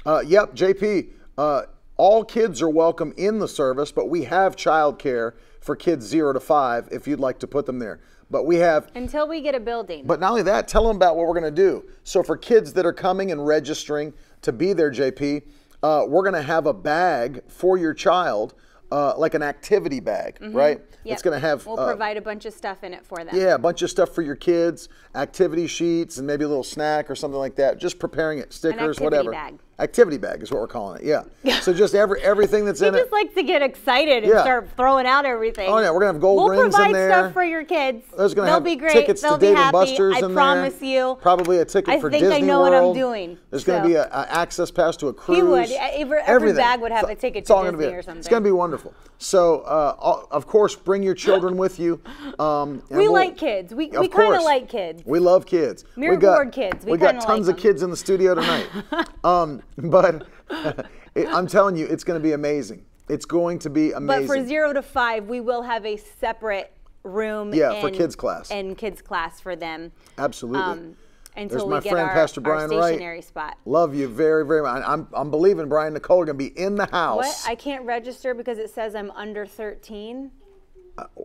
Uh, yep, JP, uh, all kids are welcome in the service, but we have childcare for kids zero to five if you'd like to put them there. But we have Until we get a building. but not only that, tell them about what we're going to do. So for kids that are coming and registering to be there, JP, uh, we're going to have a bag for your child, uh, like an activity bag, right? Yep. It's going to have We'll uh, provide a bunch of stuff in it for them. yeah, a bunch of stuff for your kids, activity sheets, and maybe a little snack or something like that. Just preparing it, stickers, activity whatever. bag. Activity bag is what we're calling it. Yeah. so just every everything that's in it. We just likes to get excited and Yeah. start throwing out everything. Oh, yeah, we're gonna have gold rings and stuff. we'll provide stuff for your kids. There's gonna They'll have be great. tickets They'll to be Dave happy. and Buster's I in there. promise you. Probably a ticket I for Disney World. I think I know what I'm doing, There's going to be an access pass to a cruise. He would. Every- every bag would have So a ticket it's to gonna Disney be, or It's going to be wonderful. So, uh, of course, bring your children with you. Um, We we'll- like kids. We- we kinda like kids. We love kids. Mirror we got, kids. We got tons like of kids in the studio tonight. um, but it, I'm telling you, it's going to be amazing. It's going to be amazing. But for zero to five, we will have a separate room. Yeah, for kids class. And kids class for them. Absolutely. Um, until There's we my get friend, our, Pastor our Brian Wright. spot. Love you very, very much. I'm, I'm believing Brian and Nicole are going to be in the house. What? I can't register because it says I'm under 13.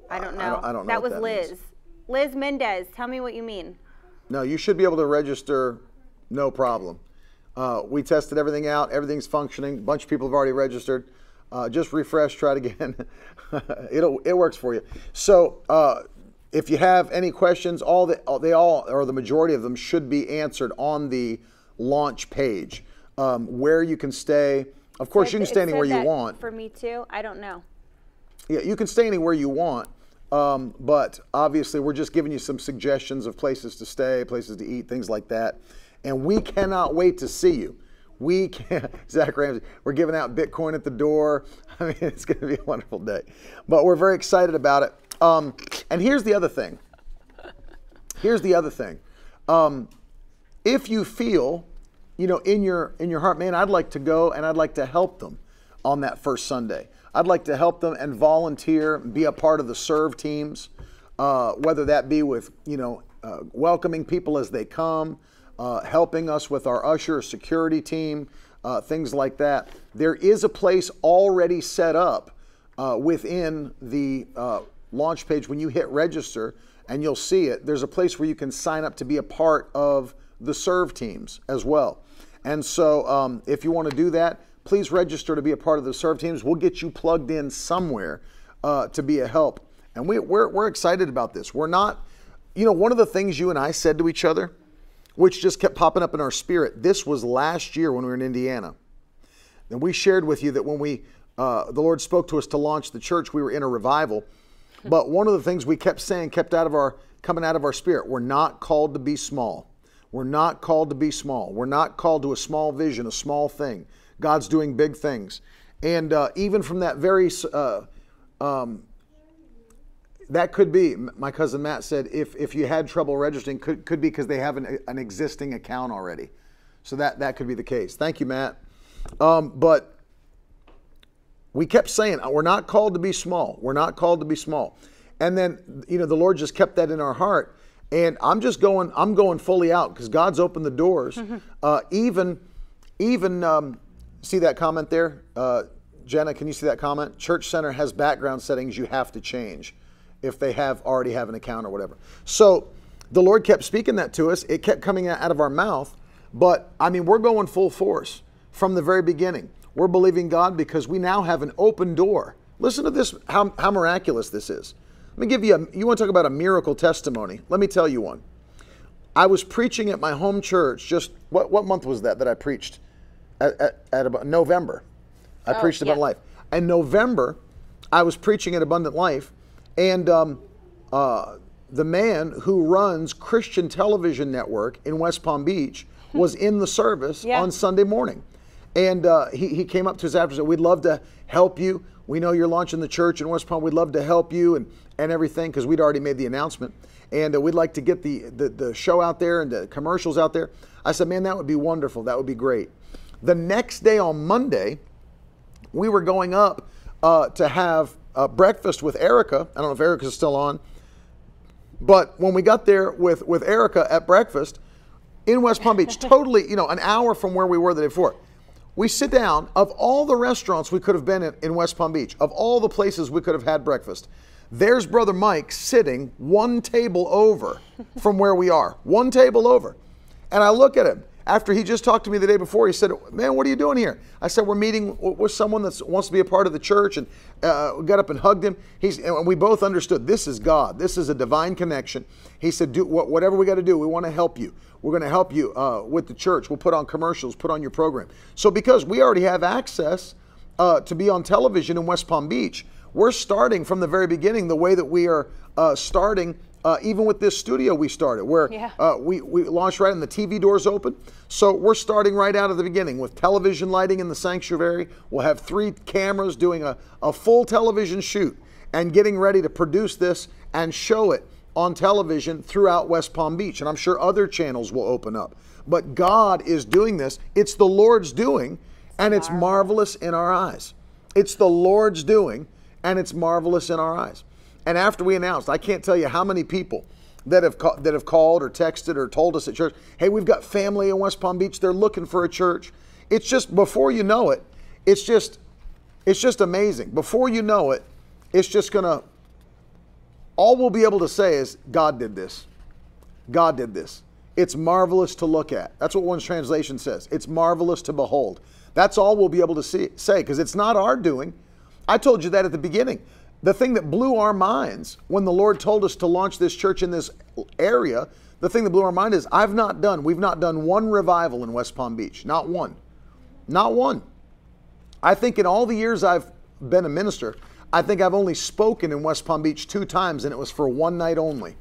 I don't know. Uh, I don't- I don't know That was that Liz. means. Liz Mendez. Tell me what you mean. No, you should be able to register, no problem. Uh, we tested everything out, everything's functioning. A bunch of people have already registered. Uh, just refresh, try it again. It'll it works for you. So uh, if you have any questions, all the all- they all or the majority of them should be answered on the launch page, um, where you can stay. Of course, you can stay anywhere you want. For me too. I don't know. Yeah, you can stay anywhere you want, um, but obviously we're just giving you some suggestions of places to stay, places to eat, things like that. And we cannot wait to see you. We can't, Zach Ramsey, we're giving out Bitcoin at the door. I mean, it's going to be a wonderful day. But we're very excited about it. Um, and here's the other thing. Here's the other thing. Um, if you feel, you know, in your in your heart, man, I'd like to go and I'd like to help them on that first Sunday. I'd like to help them and volunteer, be a part of the serve teams, uh, whether that be with you know uh, welcoming people as they come, uh, helping us with our usher security team, uh, things like that. There is a place already set up uh, within the uh, launch page when you hit register and you'll see it. There's a place where you can sign up to be a part of the serve teams as well. And so um, if you want to do that please register to be a part of the serve teams. We'll get you plugged in somewhere uh, to be a help. And we, we're, we're excited about this. We're not you know one of the things you and i said to each other which just kept popping up in our spirit this was last year when we were in indiana and we shared with you that when we uh, the Lord spoke to us to launch the church, we were in a revival. But one of the things we kept saying, kept out of our coming out of our spirit, we're not called to be small. We're not called to be small. We're not called to a small vision, a small thing. God's doing big things. And uh, even from that very, uh, um, that could be, my cousin Matt said, if, if you had trouble registering, could, could be because they have an, an existing account already. So that, that could be the case. Thank you, Matt. Um, but we kept saying we're not called to be small. We're not called to be small. And then you know the Lord just kept that in our heart. And I'm just going. I'm going fully out because God's opened the doors. uh, even even um, see that comment there? Uh, Jenna, can you see that comment? Church Center has background settings you have to change if they have already have an account or whatever. So the Lord kept speaking that to us. It kept coming out of our mouth. But I mean, we're going full force from the very beginning. We're believing God because we now have an open door. Listen to this, how, how miraculous this is. Let me give you a, you want to talk about a miracle testimony? Let me tell you one. I was preaching at my home church just, what, what month was that that I preached? At, at, at about November. I Oh, preached about yeah. life. In November, I was preaching at Abundant Life, and um, uh, the man who runs Christian Television Network in West Palm Beach was in the service Yeah. on Sunday morning. And uh, he, he came up to us after and said, We'd love to help you. We know you're launching the church in West Palm. We'd love to help you and, and everything because we'd already made the announcement. And uh, we'd like to get the, the, the show out there and the commercials out there. I said, Man, that would be wonderful. That would be great. The next day on Monday, we were going up uh, to have uh, breakfast with Erica. I don't know if Erica's still on, but when we got there with with Erica at breakfast in West Palm Beach, totally, you know, an hour from where we were the day before. We sit down. Of all the restaurants we could have been in, in West Palm Beach, of all the places we could have had breakfast, there's Brother Mike sitting one table over from where we are, one table over. And I look at him after he just talked to me the day before. He said, "Man, what are you doing here?" I said, "We're meeting with someone that wants to be a part of the church." And uh, got up and hugged him. He's and we both understood this is God. This is a divine connection. He said, "Do wh- whatever we got to do. We want to help you. We're going to help you uh, with the church. We'll put on commercials, put on your program." So because we already have access uh, to be on television in West Palm Beach, we're starting from the very beginning the way that we are uh, starting. Uh, even with this studio we started, where Yeah. uh, we, we launched right and the TV doors open. So we're starting right out of the beginning with television lighting in the sanctuary. We'll have three cameras doing a, a full television shoot and getting ready to produce this and show it on television throughout West Palm Beach. And I'm sure other channels will open up. But God is doing this. It's the Lord's doing, and it's marvelous in our eyes. It's the Lord's doing, and it's marvelous in our eyes. And after we announced, I can't tell you how many people that have ca- that have called or texted or told us at church, "Hey, we've got family in West Palm Beach. They're looking for a church." It's just before you know it, it's just it's just amazing. Before you know it, it's just going to all we'll be able to say is God did this. God did this. It's marvelous to look at. That's what one's translation says. It's marvelous to behold. That's all we'll be able to see, say because it's not our doing. I told you that at the beginning. The thing that blew our minds when the Lord told us to launch this church in this area, the thing that blew our mind is I've not done, we've not done one revival in West Palm Beach. Not one. Not one. I think in all the years I've been a minister, I think I've only spoken in West Palm Beach two times, and it was for one night only.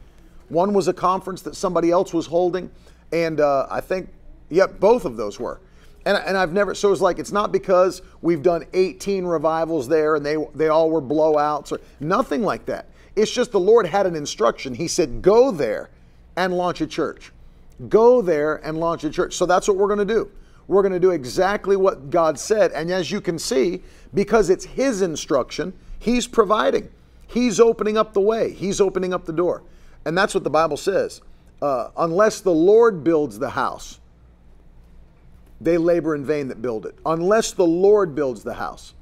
One was a conference that somebody else was holding, and uh, I think, yep, both of those were. And, and I've never, so it's like, it's not because we've done 18 revivals there and they, they all were blowouts or nothing like that. It's just the Lord had an instruction. He said, go there and launch a church. Go there and launch a church. So that's what we're going to do. We're going to do exactly what God said. And as you can see, because it's His instruction, He's providing. He's opening up the way. He's opening up the door. And that's what the Bible says. Uh, unless the Lord builds the house, they labor in vain that build it. Unless the Lord builds the house,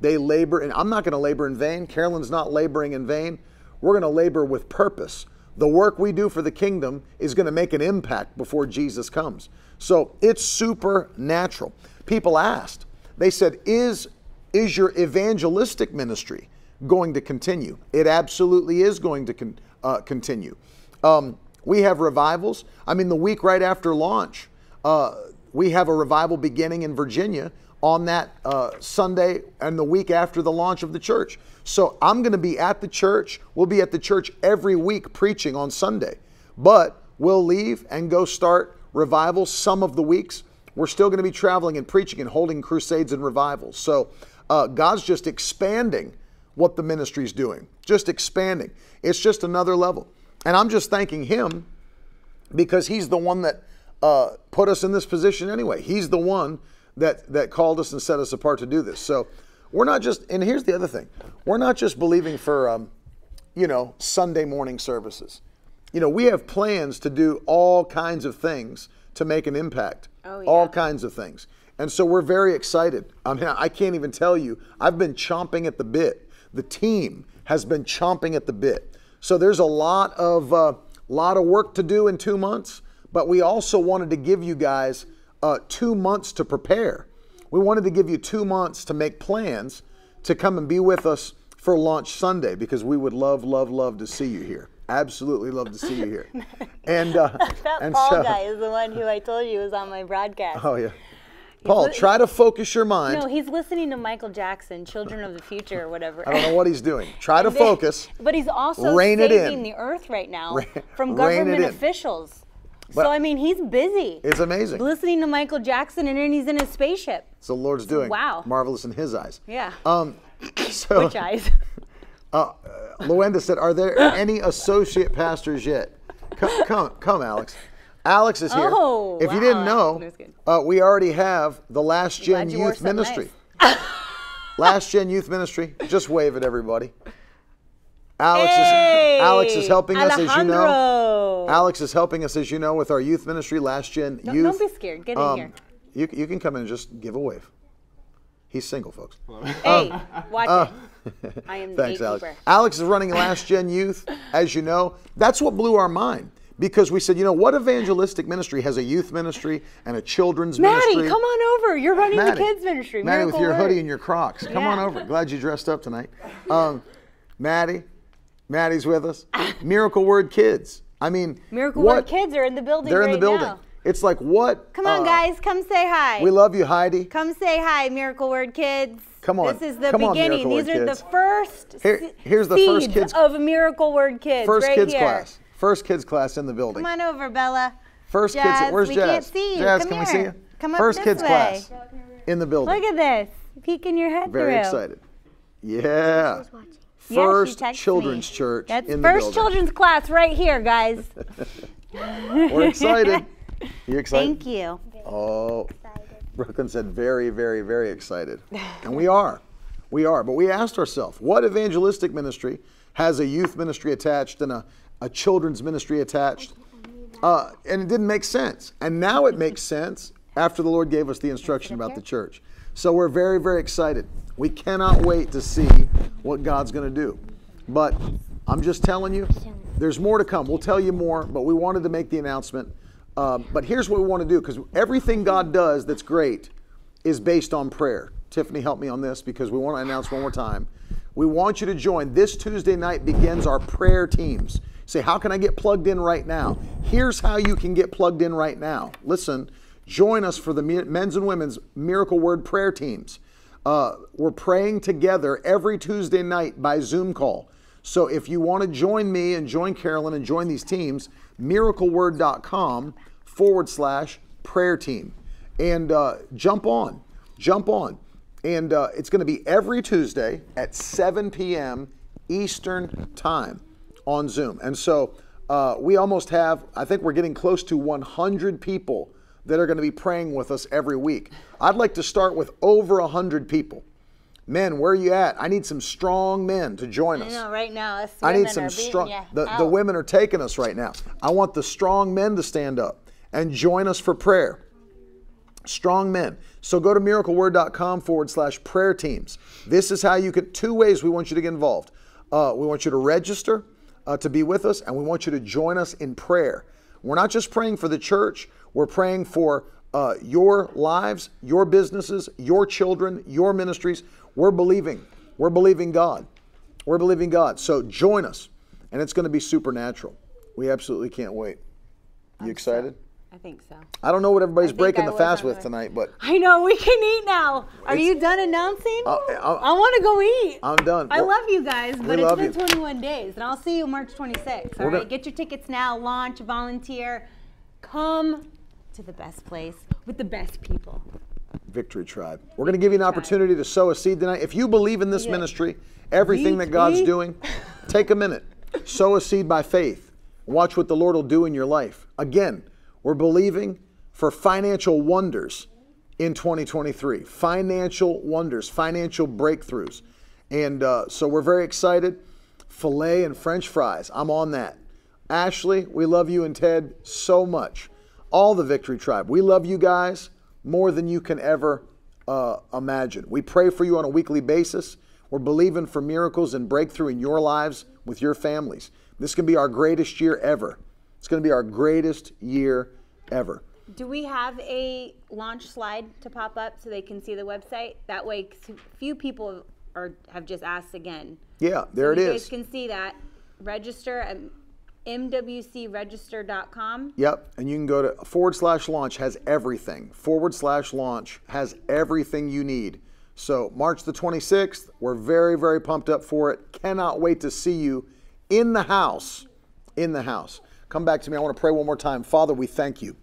they labor. And I'm not going to labor in vain. Carolyn's not laboring in vain. We're going to labor with purpose. The work we do for the kingdom is going to make an impact before Jesus comes. So it's supernatural. People asked, they said, Is, is your evangelistic ministry going to continue? It absolutely is going to con- uh, continue. Um, we have revivals. I mean, the week right after launch, uh, we have a revival beginning in Virginia on that uh, Sunday and the week after the launch of the church. So I'm going to be at the church. We'll be at the church every week preaching on Sunday, but we'll leave and go start revival some of the weeks. We're still going to be traveling and preaching and holding crusades and revivals. So uh, God's just expanding what the ministry's doing, just expanding. It's just another level. And I'm just thanking Him because He's the one that uh, put us in this position anyway. He's the one that that called us and set us apart to do this. So we're not just. And here's the other thing: we're not just believing for, um, you know, Sunday morning services. You know, we have plans to do all kinds of things to make an impact. Oh, All kinds of things. And so we're very excited. I mean, I can't even tell you. I've been chomping at the bit. The team has been chomping at the bit. So there's a lot of uh, lot of work to do in two months. But we also wanted to give you guys uh, two months to prepare. We wanted to give you two months to make plans to come and be with us for launch Sunday because we would love, love, love to see you here. Absolutely love to see you here. And uh, That and Paul so- guy is the one who I told you was on my broadcast. Oh yeah, Paul, try to focus your mind. No, he's listening to Michael Jackson, Children of the Future, or whatever. I don't know what he's doing. Try to focus. But he's also Rein it saving in. the earth right now from government officials. But- so I mean, he's busy. It's amazing. Listening to Michael Jackson, and then he's in his spaceship. It's the Lord's doing. Wow. Marvelous in His eyes. Yeah. Um, so Which eyes? Luenda said, "Are there any associate pastors yet?" Come, come, come, Alex. Alex is here. Oh, if you didn't know, uh, we already have the Last Gen Glad you wore Youth Ministry. Last Gen Youth Ministry. Just wave at everybody. Alex Hey, is Alex is helping us, as you know. Alejandro. Alex is helping us, as you know, with our youth ministry, Last Gen Don't- Youth. don't be scared. Get in here. You, you can come in and just give a wave. He's single, folks. Hey, watch it. I am the uh, Thanks, Alex. Alex is running Last Gen Youth, as you know. That's what blew our mind because we said, you know, what evangelistic ministry has a youth ministry and a children's Maddie, ministry? Maddie, come on over. You're running Maddie, the kids ministry. Maddie, with your Word. hoodie and your Crocs. Come on over. Glad you dressed up tonight. Um, Maddie, Maddie's with us. Miracle Word Kids. I mean, Miracle what? Word kids are in the building They're in right the building. now. It's like what? Come on, uh, guys. Come say hi. We love you, Heidi. Come say hi, Miracle Word Kids. Come on. This is the Come beginning. Miracle These Word are Kids. the first Here- here's the first kids- of Miracle Word Kids. First right kids here. class. First kids class in the building. Come on over, Bella. First Jazz, kids. Where's we Jazz? can't see you. Jazz, Come can we here. see you? Come up First this kids way. class in the building. Look at this. Peeking your head Very through. excited. Yeah. Yeah, she First texted children's me. church That's in the first children's class right here, guys. We're excited. You excited? Thank you. Oh, Brooklyn said very, very, very excited. And we are. We are. But we asked ourselves, what evangelistic ministry has a youth ministry attached and a, a children's ministry attached? Uh, and it didn't make sense. And now it makes sense after the Lord gave us the instruction about the church. So we're very, very excited. We cannot wait to see what God's going to do. But I'm just telling you, there's more to come. We'll tell you more, but we wanted to make the announcement. Uh, but here's what we want to do because everything God does that's great is based on prayer. Tiffany, help me on this because we want to announce one more time. We want you to join. This Tuesday night begins our prayer teams. Say, how can I get plugged in right now? Here's how you can get plugged in right now. Listen, join us for the men's and women's Miracle Word prayer teams. Uh, we're praying together every Tuesday night by Zoom call. So if you want to join me and join Carolyn and join these teams, miracleword.com forward slash prayer team. And uh, jump on, jump on. And uh, it's going to be every Tuesday at 7 p.m. Eastern Time on Zoom. And so uh, we almost have, I think we're getting close to 100 people that are going to be praying with us every week. I'd like to start with over 100 people. Men, where are you at? I need some strong men to join I us. know, right now, I need some strong. The, the women are taking us right now. I want the strong men to stand up and join us for prayer. Strong men. So go to miracleword.com forward slash prayer teams. This is how you can, two ways we want you to get involved. Uh, we want you to register uh, to be with us, and we want you to join us in prayer. We're not just praying for the church, we're praying for uh, your lives, your businesses, your children, your ministries. We're believing. We're believing God. We're believing God. So join us, and it's going to be supernatural. We absolutely can't wait. You excited? I think so. I don't know what everybody's breaking I the fast with tonight, but I know we can eat now. Are you done announcing? Uh, uh, I want to go eat. I'm done. I Well, love you guys, but it's been you. 21 days, and I'll see you March 26th. All right, get your tickets now. Launch, volunteer, come to the best place with the best people. Victory Tribe. We're going to give you an opportunity to sow a seed tonight. If you believe in this Yeah. ministry, everything that God's doing, take a minute, sow a seed by faith. Watch what the Lord will do in your life. Again, we're believing for financial wonders in 2023. Financial wonders, financial breakthroughs. And uh, so we're very excited. Filet and French fries. I'm on that. Ashley, we love you and Ted so much. All the Victory Tribe. We love you guys. more than you can ever uh, imagine. We pray for you on a weekly basis. We're believing for miracles and breakthrough in your lives with your families. This can be our greatest year ever. It's going to be our greatest year ever. Do we have a launch slide to pop up so they can see the website? That way, few people are have just asked again. Yeah, there so it you is. guys can see that. Register at mwcregister.com. Yep, and you can go to forward slash launch has everything. Forward slash launch has everything you need. So March the 26th, we're very, very pumped up for it. Cannot wait to see you in the house. In the house. Come back to me. I want to pray one more time. Father, we thank you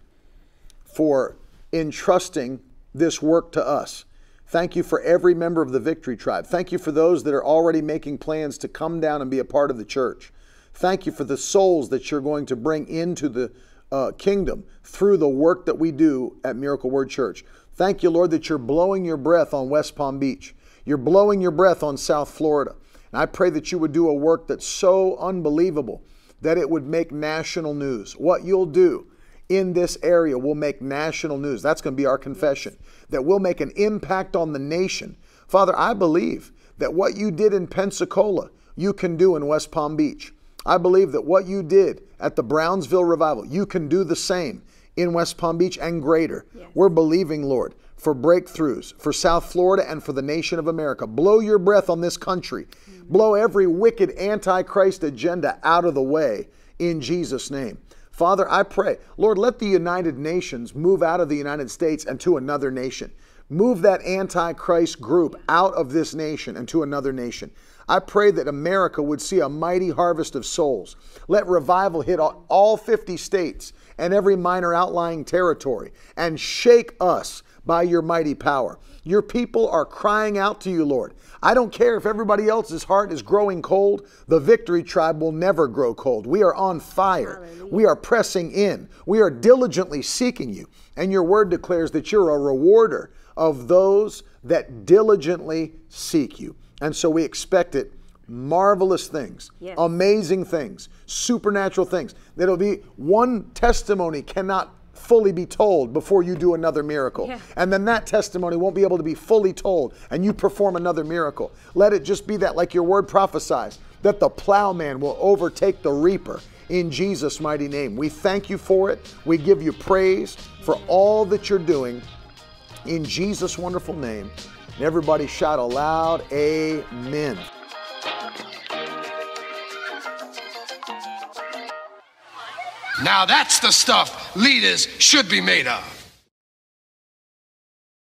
for entrusting this work to us. Thank you for every member of the Victory Tribe. Thank you for those that are already making plans to come down and be a part of the church. Thank you for the souls that you're going to bring into the uh, kingdom through the work that we do at Miracle Word Church. Thank you, Lord, that you're blowing your breath on West Palm Beach. You're blowing your breath on South Florida. And I pray that you would do a work that's so unbelievable that it would make national news. What you'll do in this area will make national news. That's going to be our confession, that we'll make an impact on the nation. Father, I believe that what you did in Pensacola, you can do in West Palm Beach. I believe that what you did at the Brownsville revival, you can do the same in West Palm Beach and greater. We're believing, Lord, for breakthroughs for South Florida and for the nation of America. Blow your breath on this country. Blow every wicked antichrist agenda out of the way in Jesus' name. Father, I pray, Lord, let the United Nations move out of the United States and to another nation. Move that antichrist group out of this nation and to another nation. I pray that America would see a mighty harvest of souls. Let revival hit all- all 50 states and every minor outlying territory and shake us by your mighty power. Your people are crying out to you, Lord. I don't care if everybody else's heart is growing cold, the victory tribe will never grow cold. We are on fire. We are pressing in. We are diligently seeking you. And your word declares that you're a rewarder of those that diligently seek you. And so we expect it marvelous things, Yes. amazing things, supernatural things. That'll be one testimony cannot fully be told before you do another miracle. Yeah. And then that testimony won't be able to be fully told and you perform another miracle. Let it just be that, like your word prophesies, that the plowman will overtake the reaper in Jesus' mighty name. We thank you for it. We give you praise for all that you're doing in Jesus' wonderful name. And everybody shout aloud, Amen. Now that's the stuff leaders should be made of.